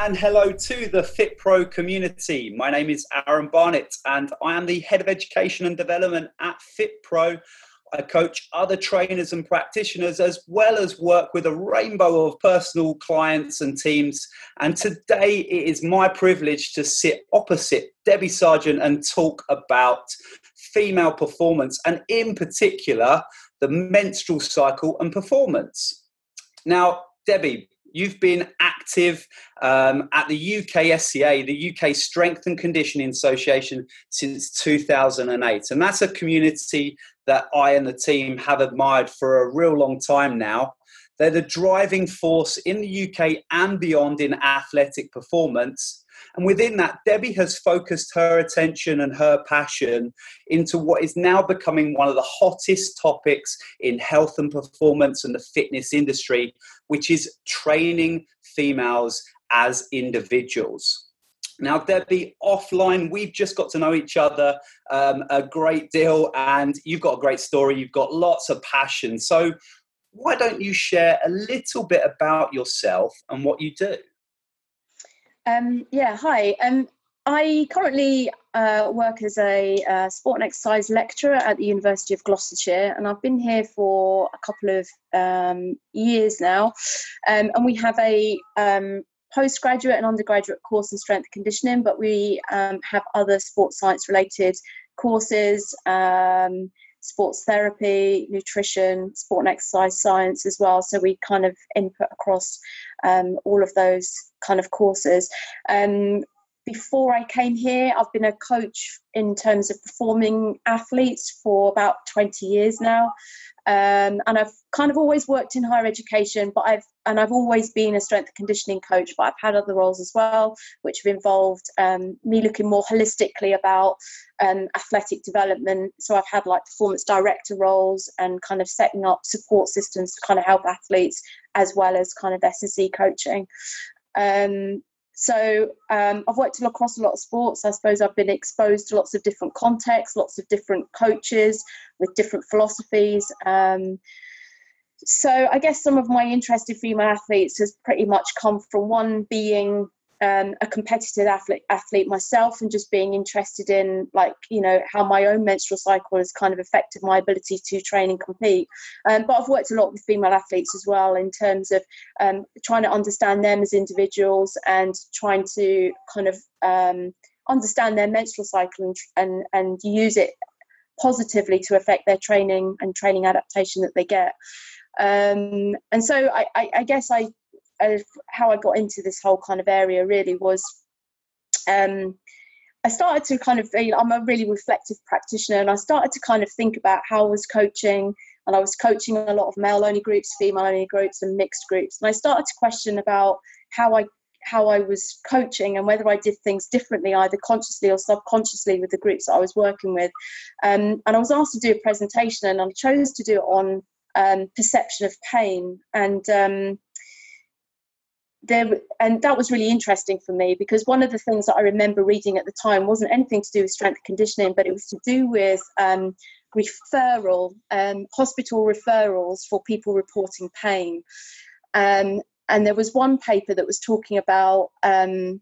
And hello to the FitPro community. My name is Aaron Barnett, and I am the head of education and development at FitPro. I coach other trainers and practitioners as well as work with a rainbow of personal clients and teams. And today it is my privilege to sit opposite Debby Sargent and talk about female performance and, in particular, the menstrual cycle and performance. Now, Debby, You've been active um, at the UK SCA, the UK Strength and Conditioning Association, since 2008. And that's a community that I and the team have admired for a real long time now. They're the driving force in the UK and beyond in athletic performance. And within that, Debby has focused her attention and her passion into what is now becoming one of the hottest topics in health and performance and the fitness industry, which is training females as individuals. Now, Debby, offline, we've just got to know each other um, a great deal, and you've got a great story. You've got lots of passion. So, why don't you share a little bit about yourself and what you do? Um, yeah, hi. Um, I currently uh, work as a uh, sport and exercise lecturer at the University of Gloucestershire, and I've been here for a couple of um, years now. Um, and we have a um, postgraduate and undergraduate course in strength conditioning, but we um, have other sports science related courses um, sports therapy, nutrition, sport and exercise science as well. So we kind of input across um, all of those kind of courses. Um, before I came here, I've been a coach in terms of performing athletes for about 20 years now. Um, and I've kind of always worked in higher education, but I've and I've always been a strength and conditioning coach. But I've had other roles as well, which have involved um, me looking more holistically about um, athletic development. So I've had like performance director roles and kind of setting up support systems to kind of help athletes, as well as kind of S&C coaching. Um, so um, I've worked across a lot of sports. I suppose I've been exposed to lots of different contexts, lots of different coaches with different philosophies. Um, so I guess some of my interest in female athletes has pretty much come from one being um, a competitive athlete, athlete myself and just being interested in like you know how my own menstrual cycle has kind of affected my ability to train and compete. Um, but i've worked a lot with female athletes as well in terms of um, trying to understand them as individuals and trying to kind of um, understand their menstrual cycle and, and and use it positively to affect their training and training adaptation that they get. Um, and so I, I, I guess I how I got into this whole kind of area really was um, I started to kind of, I'm a really reflective practitioner, and I started to kind of think about how I was coaching, and I was coaching a lot of male only groups, female only groups, and mixed groups. And I started to question about how I how I was coaching and whether I did things differently, either consciously or subconsciously, with the groups that I was working with. Um, and I was asked to do a presentation, and I chose to do it on um, perception of pain. And um, there and that was really interesting for me because one of the things that I remember reading at the time wasn't anything to do with strength conditioning, but it was to do with um, referral, um, hospital referrals for people reporting pain. Um, and there was one paper that was talking about um,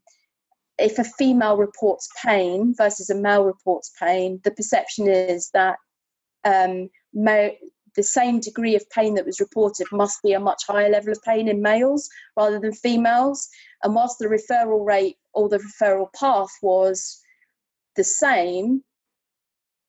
if a female reports pain versus a male reports pain, the perception is that um, the same degree of pain that was reported must be a much higher level of pain in males rather than females. And whilst the referral rate or the referral path was the same,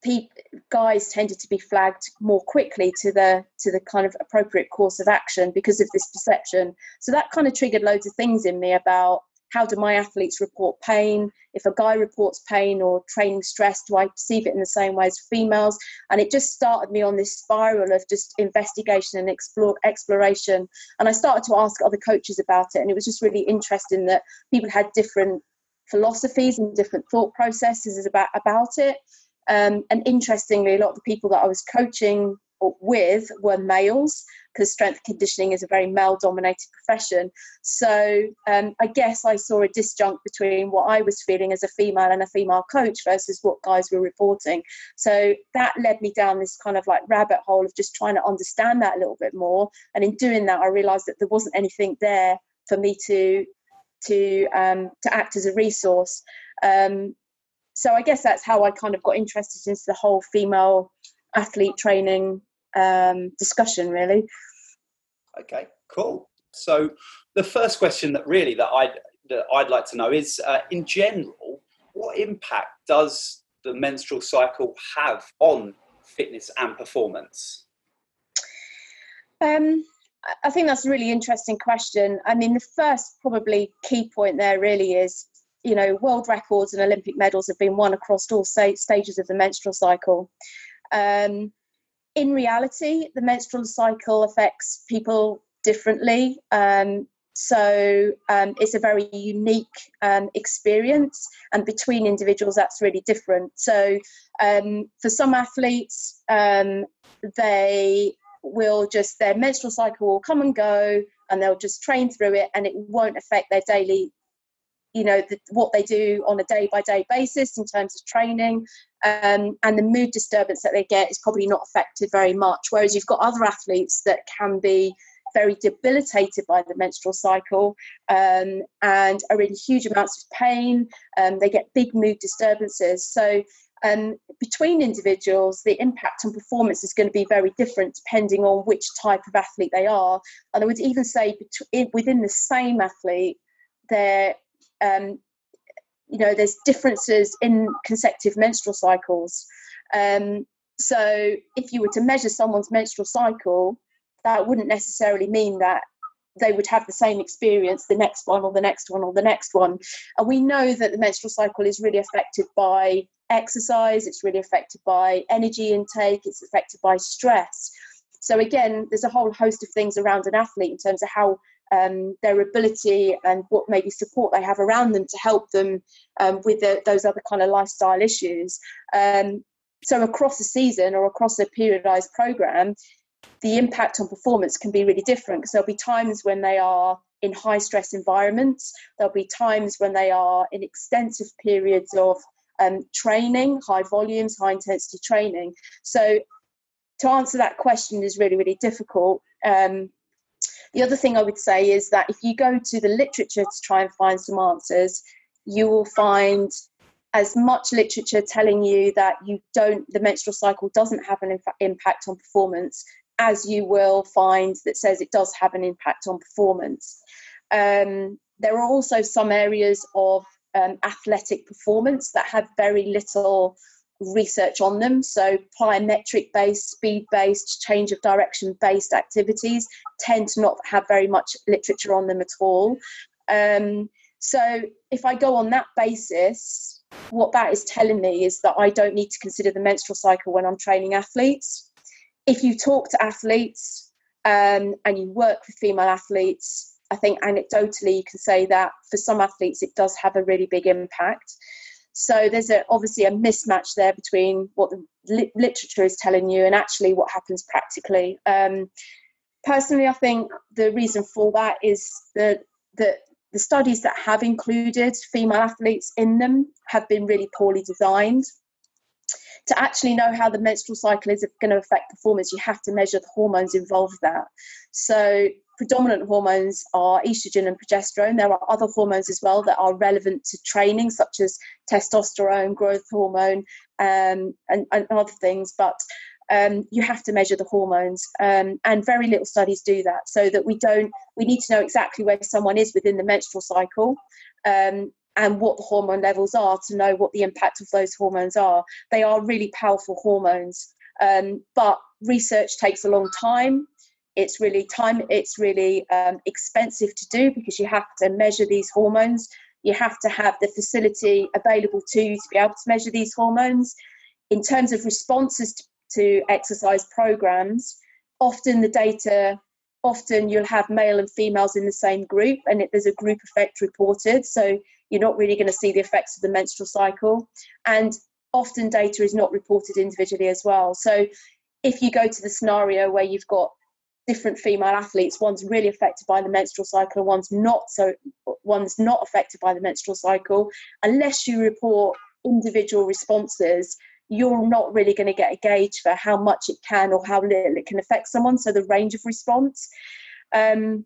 pe- guys tended to be flagged more quickly to the to the kind of appropriate course of action because of this perception. So that kind of triggered loads of things in me about how do my athletes report pain? If a guy reports pain or training stress, do I perceive it in the same way as females? And it just started me on this spiral of just investigation and explore, exploration. And I started to ask other coaches about it. And it was just really interesting that people had different philosophies and different thought processes about, about it. Um, and interestingly, a lot of the people that I was coaching with were males because strength conditioning is a very male dominated profession. So um, I guess I saw a disjunct between what I was feeling as a female and a female coach versus what guys were reporting. So that led me down this kind of like rabbit hole of just trying to understand that a little bit more. And in doing that, I realized that there wasn't anything there for me to to um, to act as a resource. Um, so I guess that's how I kind of got interested into the whole female athlete training um, discussion, really. Okay, cool. So the first question that really that I'd that I'd like to know is, uh, in general, what impact does the menstrual cycle have on fitness and performance? Um, I think that's a really interesting question. I mean, the first probably key point there really is, you know, world records and Olympic medals have been won across all stages of the menstrual cycle. Um, in reality, the menstrual cycle affects people differently. Um, so um, it's a very unique um, experience, and between individuals, that's really different. So um, for some athletes, um, they will just their menstrual cycle will come and go, and they'll just train through it, and it won't affect their daily you know the, what they do on a day by day basis in terms of training um, and the mood disturbance that they get is probably not affected very much whereas you've got other athletes that can be very debilitated by the menstrual cycle um, and are in huge amounts of pain um, they get big mood disturbances so um, between individuals, the impact on performance is going to be very different depending on which type of athlete they are. And I would even say within the same athlete, there um, you know there's differences in consecutive menstrual cycles. Um, so if you were to measure someone's menstrual cycle that wouldn't necessarily mean that they would have the same experience the next one or the next one or the next one. And we know that the menstrual cycle is really affected by exercise it's really affected by energy intake it's affected by stress. So again there's a whole host of things around an athlete in terms of how um, their ability and what maybe support they have around them to help them um, with the, those other kind of lifestyle issues. Um, so across the season or across a periodized program, the impact on performance can be really different because there'll be times when they are in high stress environments, there'll be times when they are in extensive periods of um, training, high volumes, high intensity training. So to answer that question is really, really difficult. Um, the other thing I would say is that if you go to the literature to try and find some answers, you will find as much literature telling you that you don't the menstrual cycle doesn't have an impact on performance as you will find that says it does have an impact on performance. Um, there are also some areas of um, athletic performance that have very little research on them. So, plyometric based, speed based, change of direction based activities tend to not have very much literature on them at all. Um, so, if I go on that basis, what that is telling me is that I don't need to consider the menstrual cycle when I'm training athletes. If you talk to athletes um, and you work with female athletes, I think anecdotally you can say that for some athletes it does have a really big impact. So there's a, obviously a mismatch there between what the li- literature is telling you and actually what happens practically. Um, personally, I think the reason for that is that the, the studies that have included female athletes in them have been really poorly designed. To actually know how the menstrual cycle is going to affect performance, you have to measure the hormones involved with that. So predominant hormones are estrogen and progesterone. There are other hormones as well that are relevant to training, such as testosterone, growth hormone, um, and, and, other things. But um, you have to measure the hormones, um, and very little studies do that. So that we don't, we need to know exactly where someone is within the menstrual cycle. Um, and what the hormone levels are to know what the impact of those hormones are. They are really powerful hormones, um, but research takes a long time it's really time it's really um, expensive to do because you have to measure these hormones. You have to have the facility available to you to be able to measure these hormones. In terms of responses to, exercise programs often the data often you'll have male and females in the same group and it, there's a group effect reported so you're not really going to see the effects of the menstrual cycle. And often data is not reported individually as well. So if you go to the scenario where you've got different female athletes, one's really affected by the menstrual cycle, and one's not so one's not affected by the menstrual cycle, unless you report individual responses, you're not really going to get a gauge for how much it can or how little it can affect someone. So the range of response. Um,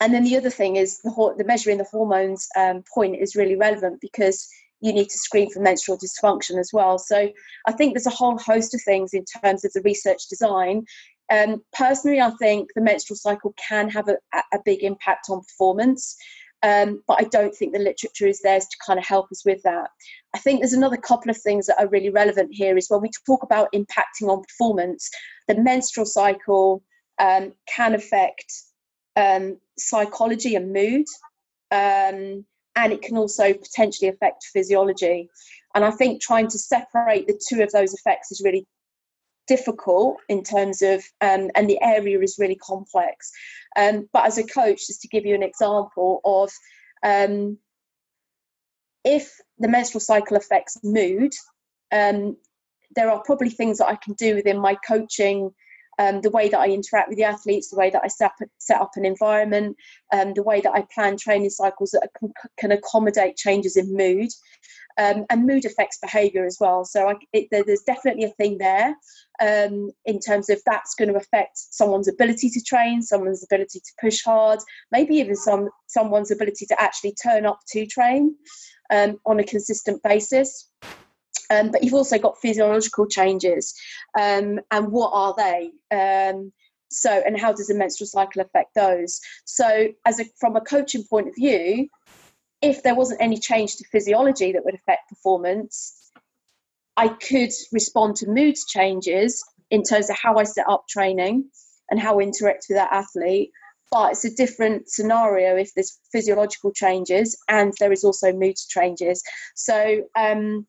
and then the other thing is the, the measuring the hormones um, point is really relevant because you need to screen for menstrual dysfunction as well. So I think there's a whole host of things in terms of the research design. Um, personally, I think the menstrual cycle can have a, a big impact on performance. Um, but I don't think the literature is there to kind of help us with that. I think there's another couple of things that are really relevant here is when we talk about impacting on performance, the menstrual cycle um, can affect um, psychology and mood. Um, and it can also potentially affect physiology. And I think trying to separate the two of those effects is really difficult in terms of, um, and the area is really complex. Um, but as a coach, just to give you an example of um, if the menstrual cycle affects mood, um, there are probably things that I can do within my coaching um, the way that I interact with the athletes, the way that I set up, set up an environment, um, the way that I plan training cycles that can, can accommodate changes in mood. Um, and mood affects behaviour as well. So I, it, there's definitely a thing there um, in terms of that's going to affect someone's ability to train, someone's ability to push hard, maybe even some someone's ability to actually turn up to train um, on a consistent basis. Um, but you've also got physiological changes, um, and what are they? Um, so, and how does the menstrual cycle affect those? So, as a, from a coaching point of view, if there wasn't any change to physiology that would affect performance, I could respond to mood changes in terms of how I set up training and how I interact with that athlete. But it's a different scenario if there's physiological changes and there is also mood changes. So, um,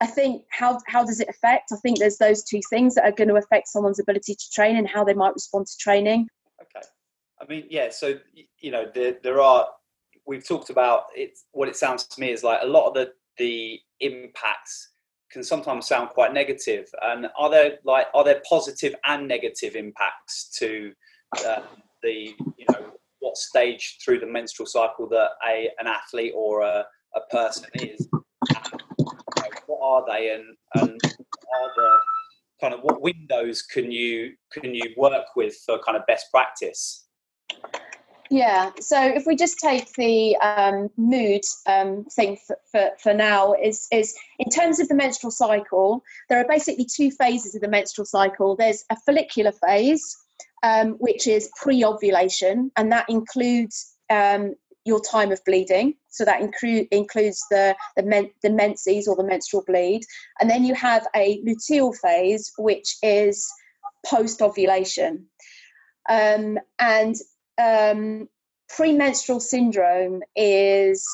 I think how how does it affect? I think there's those two things that are going to affect someone's ability to train and how they might respond to training. Okay, I mean, yeah. So you know, there there are we've talked about it. What it sounds to me is like a lot of the the impacts can sometimes sound quite negative. And are there like are there positive and negative impacts to uh, the you know what stage through the menstrual cycle that a an athlete or a, a person is? And what are they, and and are the kind of what windows can you can you work with for kind of best practice? Yeah, so if we just take the um, mood um, thing for, for, for, now, is, is in terms of the menstrual cycle, there are basically two phases of the menstrual cycle. There's a follicular phase, um, which is pre ovulation, and that includes um, your time of bleeding. So that include, includes the, the, men, the menses or the menstrual bleed. And then you have a luteal phase, which is post ovulation. Um, and um, premenstrual syndrome is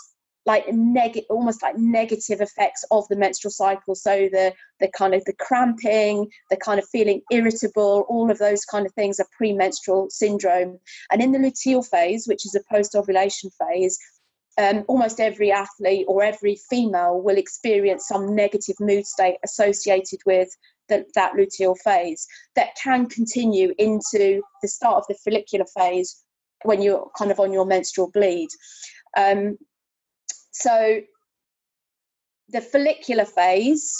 like neg- almost like negative effects of the menstrual cycle. So the the kind of the cramping the kind of feeling irritable all of those kind of things are premenstrual syndrome. And in the luteal phase which is a post ovulation phase um, almost every athlete or every female will experience some negative mood state associated with the, that luteal phase that can continue into the start of the follicular phase when you're kind of on your menstrual bleed. Um, so the follicular phase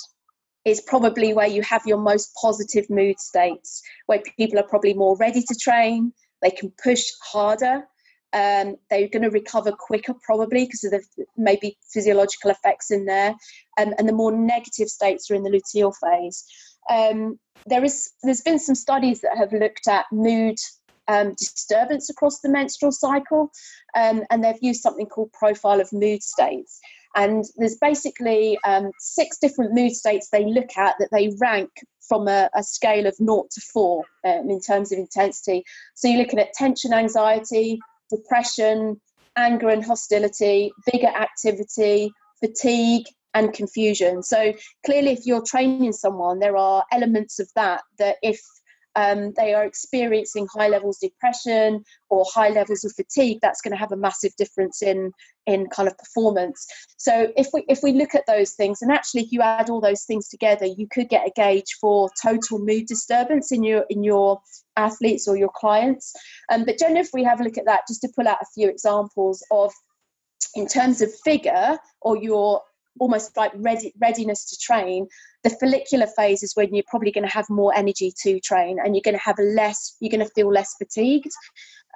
is probably where you have your most positive mood states, where people are probably more ready to train, they can push harder, um, they're going to recover quicker probably because of the maybe physiological effects in there, um, and the more negative states are in the luteal phase. Um, there is there's been some studies that have looked at mood um, disturbance across the menstrual cycle, um, and they've used something called profile of mood states. And there's basically um, six different mood states they look at that they rank from a, a scale of naught to four um, in terms of intensity. So you're looking at tension, anxiety, depression, anger and hostility, vigour activity, fatigue, and confusion. So clearly, if you're training someone, there are elements of that that if um, they are experiencing high levels of depression or high levels of fatigue, that's going to have a massive difference in in kind of performance. So if we if we look at those things, and actually if you add all those things together, you could get a gauge for total mood disturbance in your in your athletes or your clients. Um, but generally, if we have a look at that, just to pull out a few examples of in terms of vigour or your almost like ready, readiness to train the follicular phase is when you're probably going to have more energy to train and you're going to have less you're going to feel less fatigued.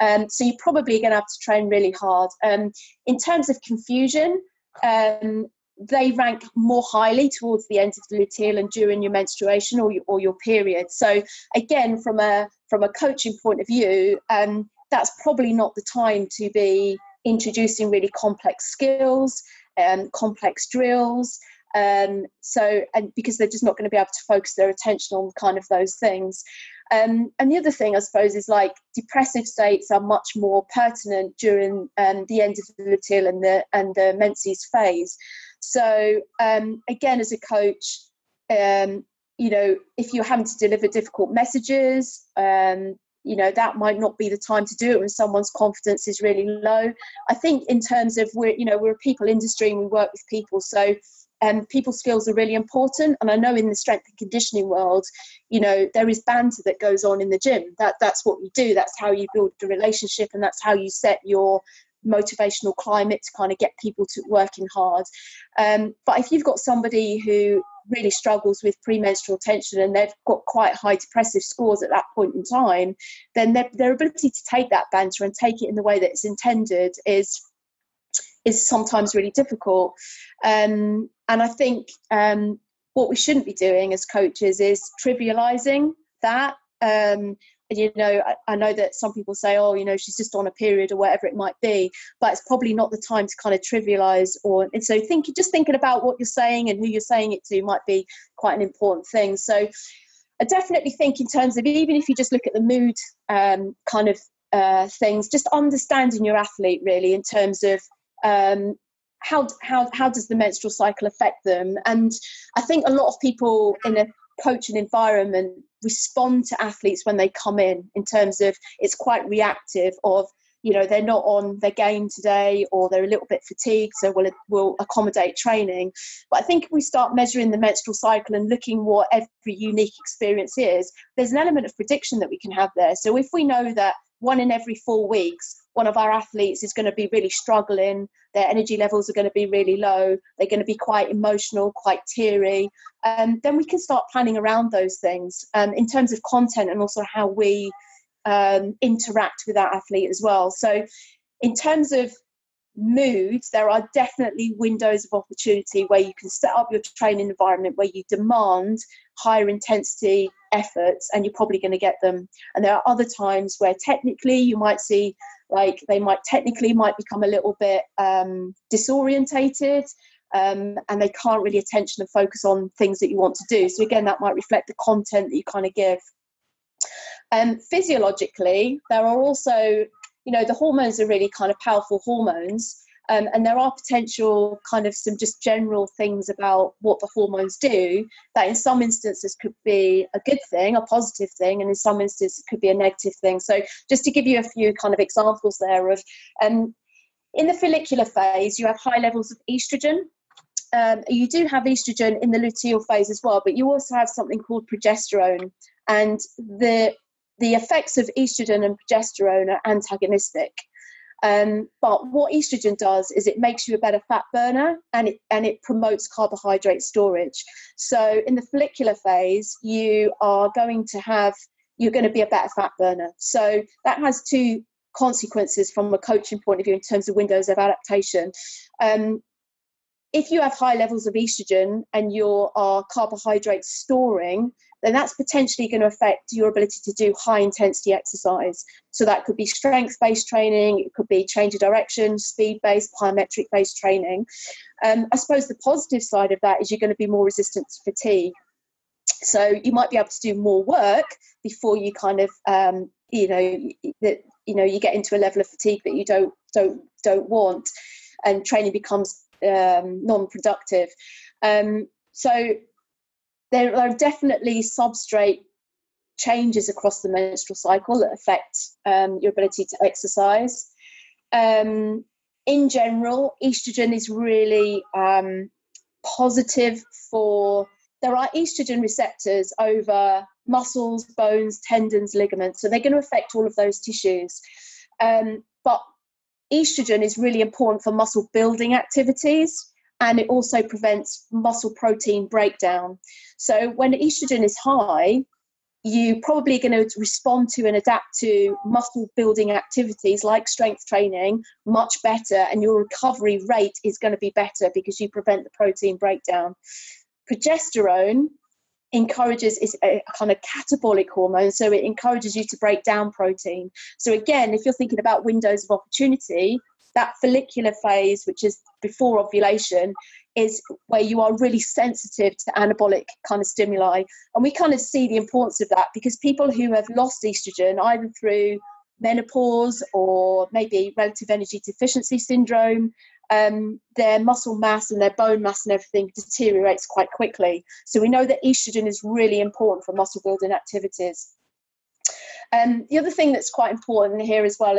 Um, so you're probably going to have to train really hard. Um, in terms of confusion um, they rank more highly towards the end of the luteal and during your menstruation or your, or your period. So again from a from a coaching point of view um, that's probably not the time to be introducing really complex skills, um, complex drills. Um, so, and because they're just not going to be able to focus their attention on kind of those things. Um, and the other thing, I suppose, is like depressive states are much more pertinent during um, the end of the luteal and the and the menses phase. So, um, again, as a coach, um, you know, if you're having to deliver difficult messages, um, you know that might not be the time to do it when someone's confidence is really low. I think in terms of we're you know we're a people industry and we work with people so um, people skills are really important. And i know in the strength and conditioning world you know there is banter that goes on in the gym. That that's what you do. That's how you build a relationship and that's how you set your motivational climate to kind of get people to working hard. Um, but if you've got somebody who really struggles with premenstrual tension and they've got quite high depressive scores at that point in time, then their, their ability to take that banter and take it in the way that it's intended is is sometimes really difficult. Um, and I think um, what we shouldn't be doing as coaches is trivializing that um, you know I, I, know that some people say oh you know she's just on a period or whatever it might be but it's probably not the time to kind of trivialize or and so think just thinking about what you're saying and who you're saying it to might be quite an important thing. So i definitely think in terms of even if you just look at the mood um, kind of uh, things just understanding your athlete really in terms of um, how, how, how does the menstrual cycle affect them? And i think a lot of people in a coaching environment respond to athletes when they come in in terms of it's quite reactive of you know they're not on their game today or they're a little bit fatigued so we'll, we'll accommodate training. But i think if we start measuring the menstrual cycle and looking what every unique experience is there's an element of prediction that we can have there. So if we know that one in every four weeks one of our athletes is going to be really struggling their energy levels are going to be really low they're going to be quite emotional quite teary um, then we can start planning around those things um, in terms of content and also how we um, interact with our athlete as well. So in terms of moods, there are definitely windows of opportunity where you can set up your training environment where you demand higher intensity efforts and you're probably going to get them. And there are other times where technically you might see like they might technically might become a little bit um, disorientated um, and they can't really attention and focus on things that you want to do. So again, that might reflect the content that you kind of give. Um, physiologically, there are also you know the hormones are really kind of powerful hormones um, and there are potential kind of some just general things about what the hormones do that in some instances could be a good thing a positive thing and in some instances it could be a negative thing. So just to give you a few kind of examples there of um, in the follicular phase you have high levels of estrogen. Um, you do have estrogen in the luteal phase as well but you also have something called progesterone. And the the effects of estrogen and progesterone are antagonistic. Um, but what estrogen does is it makes you a better fat burner and it, and it promotes carbohydrate storage. So in the follicular phase, you are going to have, you're going to be a better fat burner. So that has two consequences from a coaching point of view in terms of windows of adaptation. Um, if you have high levels of estrogen and you are carbohydrate storing, then that's potentially going to affect your ability to do high intensity exercise. So that could be strength based training, it could be change of direction, speed based, plyometric based training. Um, I suppose the positive side of that is you're going to be more resistant to fatigue. So you might be able to do more work before you kind of, um, you know, that you know you get into a level of fatigue that you don't don't don't want, and training becomes um, non-productive. Um, so there are definitely substrate changes across the menstrual cycle that affect um, your ability to exercise. Um, in general, estrogen is really um, positive for. There are estrogen receptors over muscles, bones, tendons, ligaments, so they're going to affect all of those tissues. Um, but estrogen is really important for muscle building activities and it also prevents muscle protein breakdown. So when estrogen is high, you probably going to respond to and adapt to muscle building activities like strength training much better and your recovery rate is going to be better because you prevent the protein breakdown progesterone encourages is a kind of catabolic hormone so it encourages you to break down protein so again if you're thinking about windows of opportunity that follicular phase which is before ovulation is where you are really sensitive to anabolic kind of stimuli. And we kind of see the importance of that because people who have lost estrogen, either through menopause or maybe relative energy deficiency syndrome, um, their muscle mass and their bone mass and everything deteriorates quite quickly. So we know that estrogen is really important for muscle building activities. Um, the other thing that's quite important here as well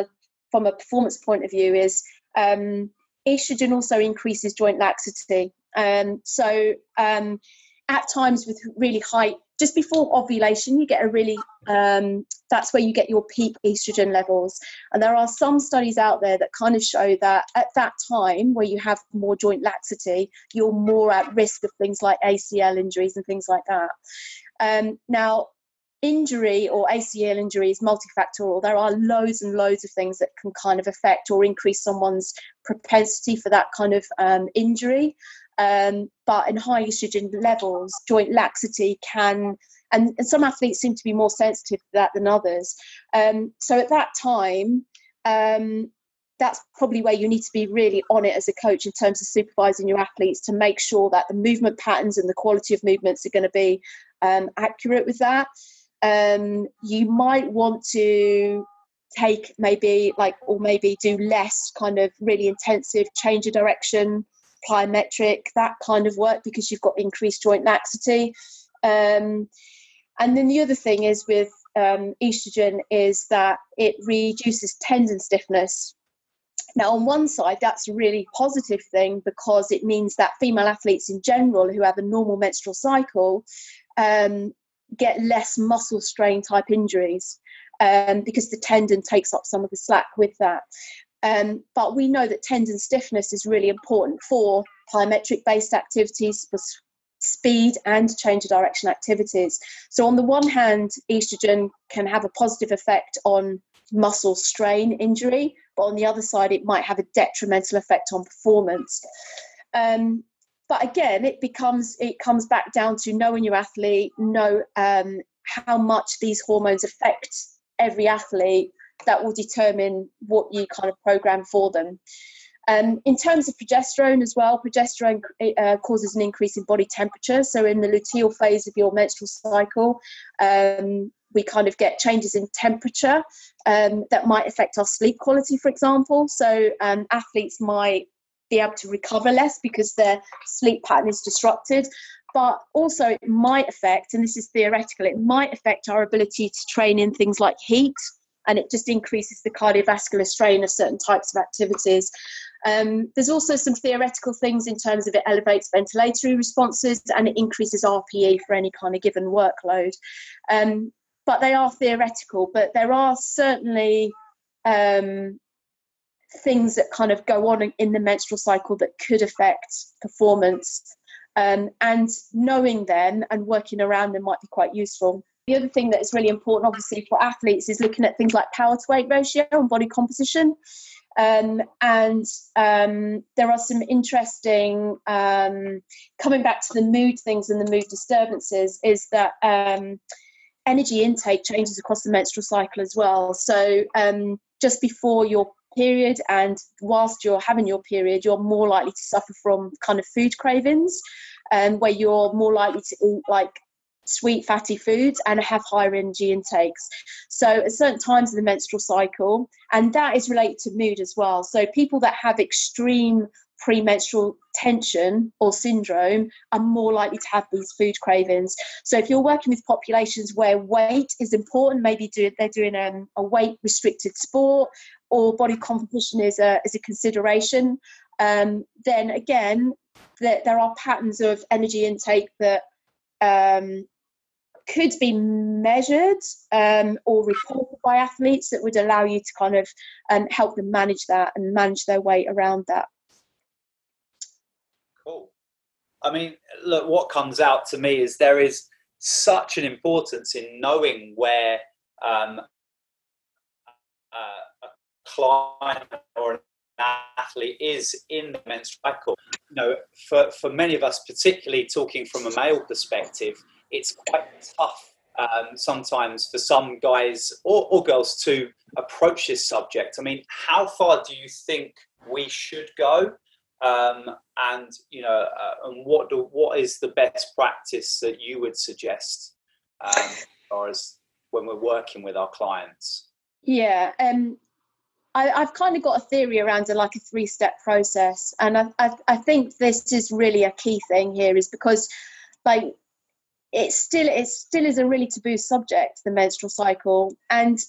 from a performance point of view is um, estrogen also increases joint laxity. Um, so um, at times with really high, just before ovulation, you get a really, um, that's where you get your peak estrogen levels. And there are some studies out there that kind of show that at that time where you have more joint laxity, you're more at risk of things like ACL injuries and things like that. Um, now, injury or ACL injury is multifactorial. There are loads and loads of things that can kind of affect or increase someone's propensity for that kind of um, injury. Um, but in high estrogen levels, joint laxity can, and, and, some athletes seem to be more sensitive to that than others. Um, so at that time, um, that's probably where you need to be really on it as a coach in terms of supervising your athletes to make sure that the movement patterns and the quality of movements are going to be um, accurate with that um, you might want to take maybe like or maybe do less kind of really intensive change of direction plyometric that kind of work because you've got increased joint laxity. Um, and then the other thing is with um, estrogen is that it reduces tendon stiffness. Now on one side that's a really positive thing because it means that female athletes in general who have a normal menstrual cycle um, get less muscle strain type injuries um, because the tendon takes up some of the slack with that. Um, but we know that tendon stiffness is really important for plyometric based activities, for speed and change of direction activities. So, on the one hand, estrogen can have a positive effect on muscle strain injury, but on the other side, it might have a detrimental effect on performance. Um, but again it becomes it comes back down to knowing your athlete know um, how much these hormones affect every athlete that will determine what you kind of program for them um, in terms of progesterone as well, progesterone uh, causes an increase in body temperature. So, in the luteal phase of your menstrual cycle, um, we kind of get changes in temperature um, that might affect our sleep quality, for example. So, um, athletes might be able to recover less because their sleep pattern is disrupted. But also, it might affect, and this is theoretical, it might affect our ability to train in things like heat, and it just increases the cardiovascular strain of certain types of activities. Um, there's also some theoretical things in terms of it elevates ventilatory responses and it increases RPE for any kind of given workload. Um, but they are theoretical, but there are certainly um, things that kind of go on in the menstrual cycle that could affect performance. Um, and knowing them and working around them might be quite useful. The other thing that is really important, obviously, for athletes is looking at things like power to weight ratio and body composition. Um, and um, there are some interesting, um, coming back to the mood things and the mood disturbances, is that um, energy intake changes across the menstrual cycle as well. So um, just before your period and whilst you're having your period you're more likely to suffer from kind of food cravings um, where you're more likely to eat like sweet fatty foods and have higher energy intakes so at certain times of the menstrual cycle and that is related to mood as well so people that have extreme premenstrual tension or syndrome are more likely to have these food cravings. So if you're working with populations where weight is important, maybe do, they're doing um, a weight restricted sport or body composition is a, is a consideration, um, then again, there, there are patterns of energy intake that um, could be measured um, or reported by athletes that would allow you to kind of um, help them manage that and manage their weight around that. Cool. I mean, look, what comes out to me is there is such an importance in knowing where um, uh, client or an athlete is in the menstrual cycle. You know, for, for many of us, particularly talking from a male perspective, it's quite tough um, sometimes for some guys or, or girls to approach this subject. I mean, how far do you think we should go? Um, and you know, uh, and what do, what is the best practice that you would suggest um, as far as when we're working with our clients? Yeah, um, I, have kind of got a theory around a, like a three-step process, and I, I, I think this is really a key thing here, is because like it still it still is a really taboo subject, the menstrual cycle, and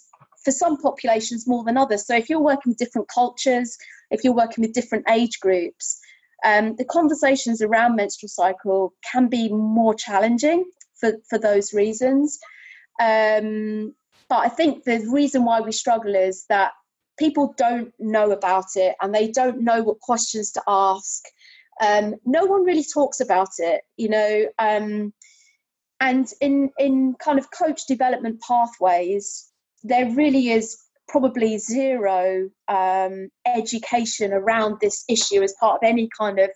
for some populations more than others. So if you're working with different cultures, if you're working with different age groups, um, the conversations around menstrual cycle can be more challenging for, for those reasons. Um, but I think the reason why we struggle is that people don't know about it and they don't know what questions to ask. Um, no one really talks about it, you know. Um, and in in kind of coach development pathways there really is probably zero um, education around this issue as part of any kind of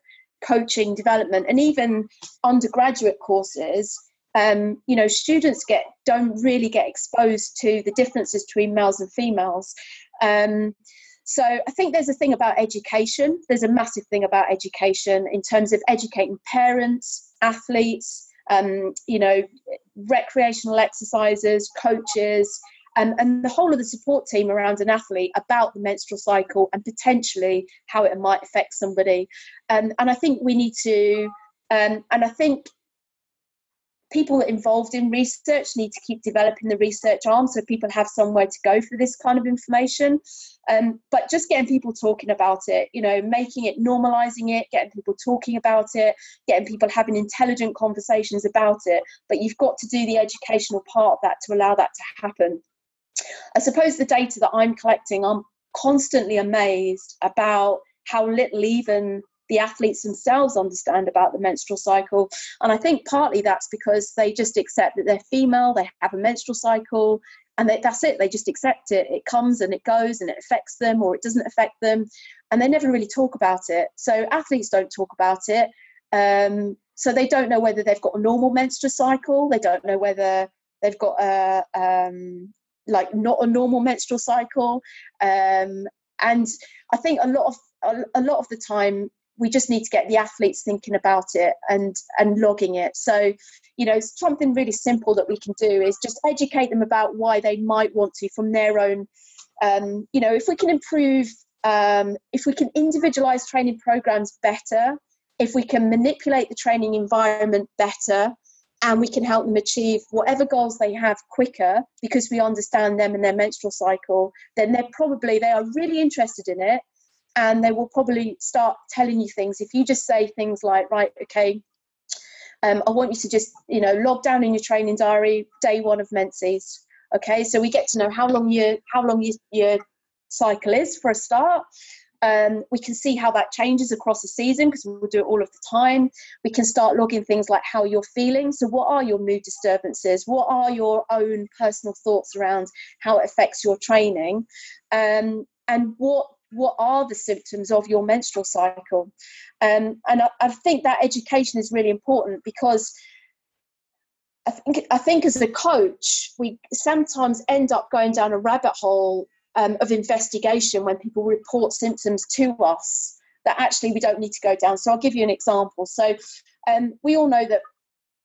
coaching development and even undergraduate courses um, you know students get don't really get exposed to the differences between males and females um, so i think there's a thing about education there's a massive thing about education in terms of educating parents athletes um, you know, recreational exercises, coaches, and, and the whole of the support team around an athlete about the menstrual cycle and potentially how it might affect somebody. Um, and I think we need to, um, and I think people involved in research need to keep developing the research arm so people have somewhere to go for this kind of information. Um, but just getting people talking about it, you know, making it, normalizing it, getting people talking about it, getting people having intelligent conversations about it. But you've got to do the educational part of that to allow that to happen. I suppose the data that I'm collecting, I'm constantly amazed about how little even the athletes themselves understand about the menstrual cycle. And I think partly that's because they just accept that they're female, they have a menstrual cycle, and they, that's it. They just accept it. It comes and it goes and it affects them or it doesn't affect them. And they never really talk about it. So athletes don't talk about it. Um, so they don't know whether they've got a normal menstrual cycle. They don't know whether they've got a um, like not a normal menstrual cycle. Um, and I think a lot of a, a lot of the time we just need to get the athletes thinking about it and and logging it. So you know something really simple that we can do is just educate them about why they might want to from their own um, you know if we can improve um, if we can individualize training programs better if we can manipulate the training environment better and we can help them achieve whatever goals they have quicker because we understand them and their menstrual cycle then they're probably they are really interested in it and they will probably start telling you things if you just say things like right okay um, i want you to just you know log down in your training diary day one of menses okay so we get to know how long your how long your, your cycle is for a start um, we can see how that changes across the season because we'll do it all of the time. We can start logging things like how you're feeling. So, what are your mood disturbances? What are your own personal thoughts around how it affects your training? Um, and what what are the symptoms of your menstrual cycle? Um, and I, I, think that education is really important because I think, I think as a coach we sometimes end up going down a rabbit hole um, of investigation when people report symptoms to us that actually we don't need to go down. So i'll give you an example. So um, we all know that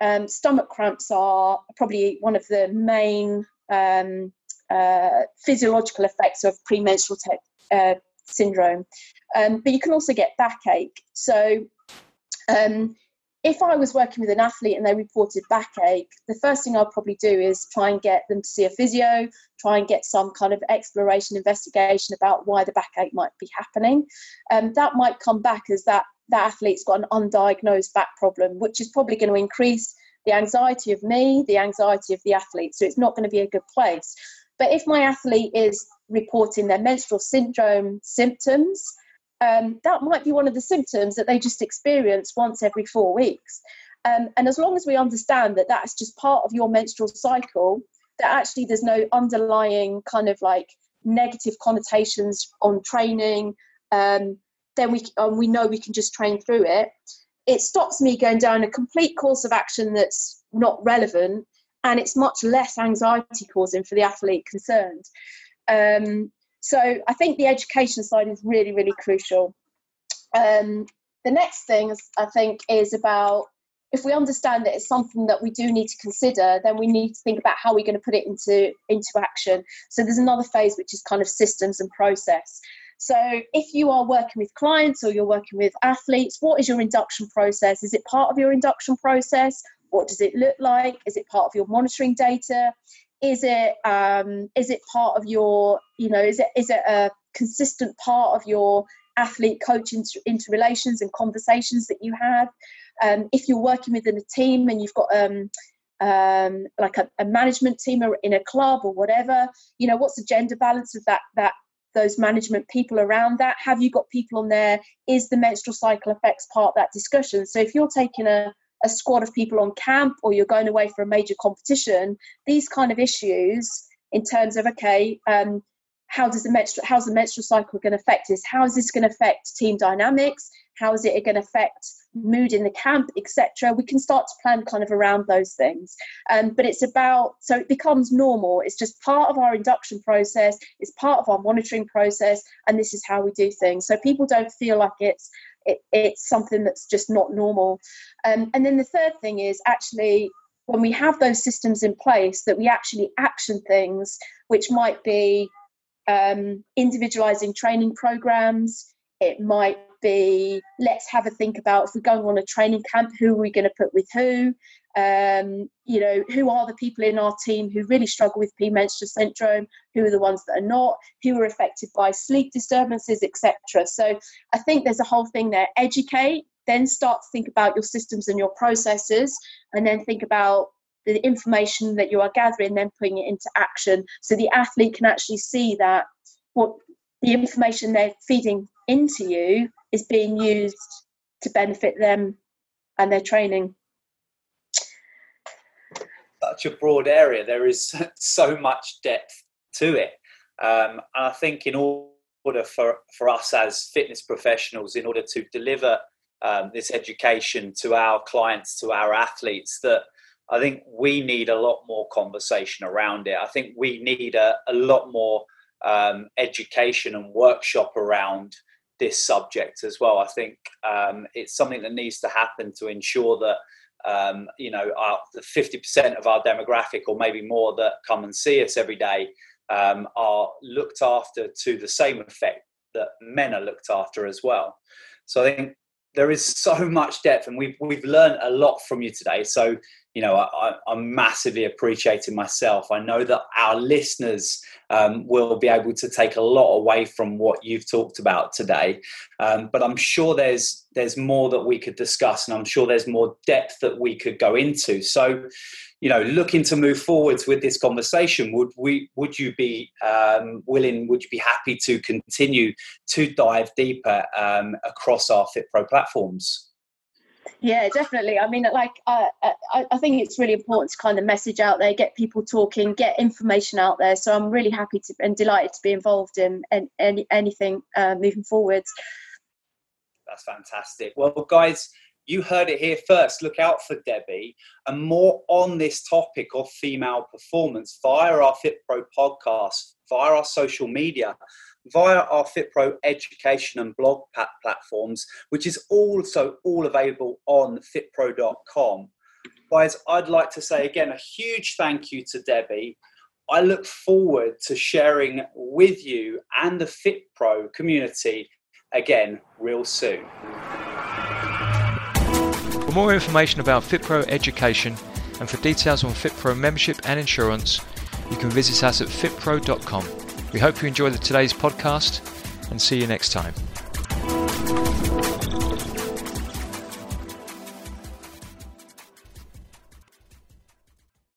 um, stomach cramps are probably one of the main um, uh, physiological effects of premenstrual te- uh, syndrome. Um, but you can also get backache. So um, if I was working with an athlete and they reported backache, the first thing I'd probably do is try and get them to see a physio, try and get some kind of exploration investigation about why the backache might be happening. Um, that might come back as that that athlete's got an undiagnosed back problem, which is probably going to increase the anxiety of me, the anxiety of the athlete. So it's not going to be a good place. But if my athlete is reporting their menstrual syndrome symptoms, um, that might be one of the symptoms that they just experience once every four weeks. Um, and as long as we understand that that's just part of your menstrual cycle, that actually there's no underlying kind of like negative connotations on training, um, then we um, we know we can just train through it. It stops me going down a complete course of action that's not relevant, and it's much less anxiety causing for the athlete concerned. Um, so I think the education side is really, really crucial. Um, the next thing I think is about if we understand that it's something that we do need to consider, then we need to think about how we're going to put it into into action. So there's another phase which is kind of systems and process. So if you are working with clients or you're working with athletes, what is your induction process? Is it part of your induction process? What does it look like? Is it part of your monitoring data? Is it um, is it part of your you know is it is it a consistent part of your athlete coach inter- interrelations and conversations that you have? Um, if you're working within a team and you've got um, um, like a, a, management team or in a club or whatever you know what's the gender balance of that that those management people around that? Have you got people on there? Is the menstrual cycle effects part that discussion? So if you're taking a a squad of people on camp or you're going away for a major competition, these kind of issues in terms of okay, um, how does the menstrual how's the menstrual cycle going to affect this? How is this going to affect team dynamics? How is it going to affect mood in the camp, etc. We can start to plan kind of around those things. Um, but it's about so it becomes normal. It's just part of our induction process. It's part of our monitoring process, and this is how we do things. So people don't feel like it's it, it's something that's just not normal. Um, and then the third thing is actually when we have those systems in place that we actually action things which might be um, individualizing training programs it might be let's have a think about if we're going on a training camp who are we going to put with who um, you know who are the people in our team who really struggle with premenstrual syndrome? Who are the ones that are not? Who are affected by sleep disturbances etc so i think there's a whole thing there. Educate then start to think about your systems and your processes and then think about the information that you are gathering then putting it into action so the athlete can actually see that what the information they're feeding into you is being used to benefit them and their training such a broad area there is so much depth to it um, and i think in order for, for us as fitness professionals in order to deliver um, this education to our clients to our athletes that i think we need a lot more conversation around it i think we need a, a lot more um, education and workshop around this subject as well. I think um, it's something that needs to happen to ensure that um, you know our, the 50% of our demographic, or maybe more, that come and see us every day um, are looked after to the same effect that men are looked after as well. So I think there is so much depth, and we've we've learned a lot from you today. So you know, I, am massively appreciating myself. I know that our listeners um, will be able to take a lot away from what you've talked about today. Um, but I'm sure there's there's more that we could discuss, and I'm sure there's more depth that we could go into. So, you know, looking to move forwards with this conversation, would we would you be um, willing? Would you be happy to continue to dive deeper um, across our FitPro platforms? Yeah, definitely. I mean, like, uh, I, I think it's really important to kind of message out there, get people talking, get information out there. So I'm really happy to and delighted to be involved in, in, in anything uh, moving forwards. That's fantastic. Well, guys, you heard it here first. Look out for Debby and more on this topic of female performance via our FitPro podcast, via our social media via our FitPro education and blog platforms, which is also all available on fitpro.com. Guys, I'd like to say again a huge thank you to Debby. I look forward to sharing with you and the FitPro community again real soon. For more information about FitPro education and for details on FitPro membership and insurance, you can visit us at fitpro.com. We hope you enjoyed today's podcast and see you next time.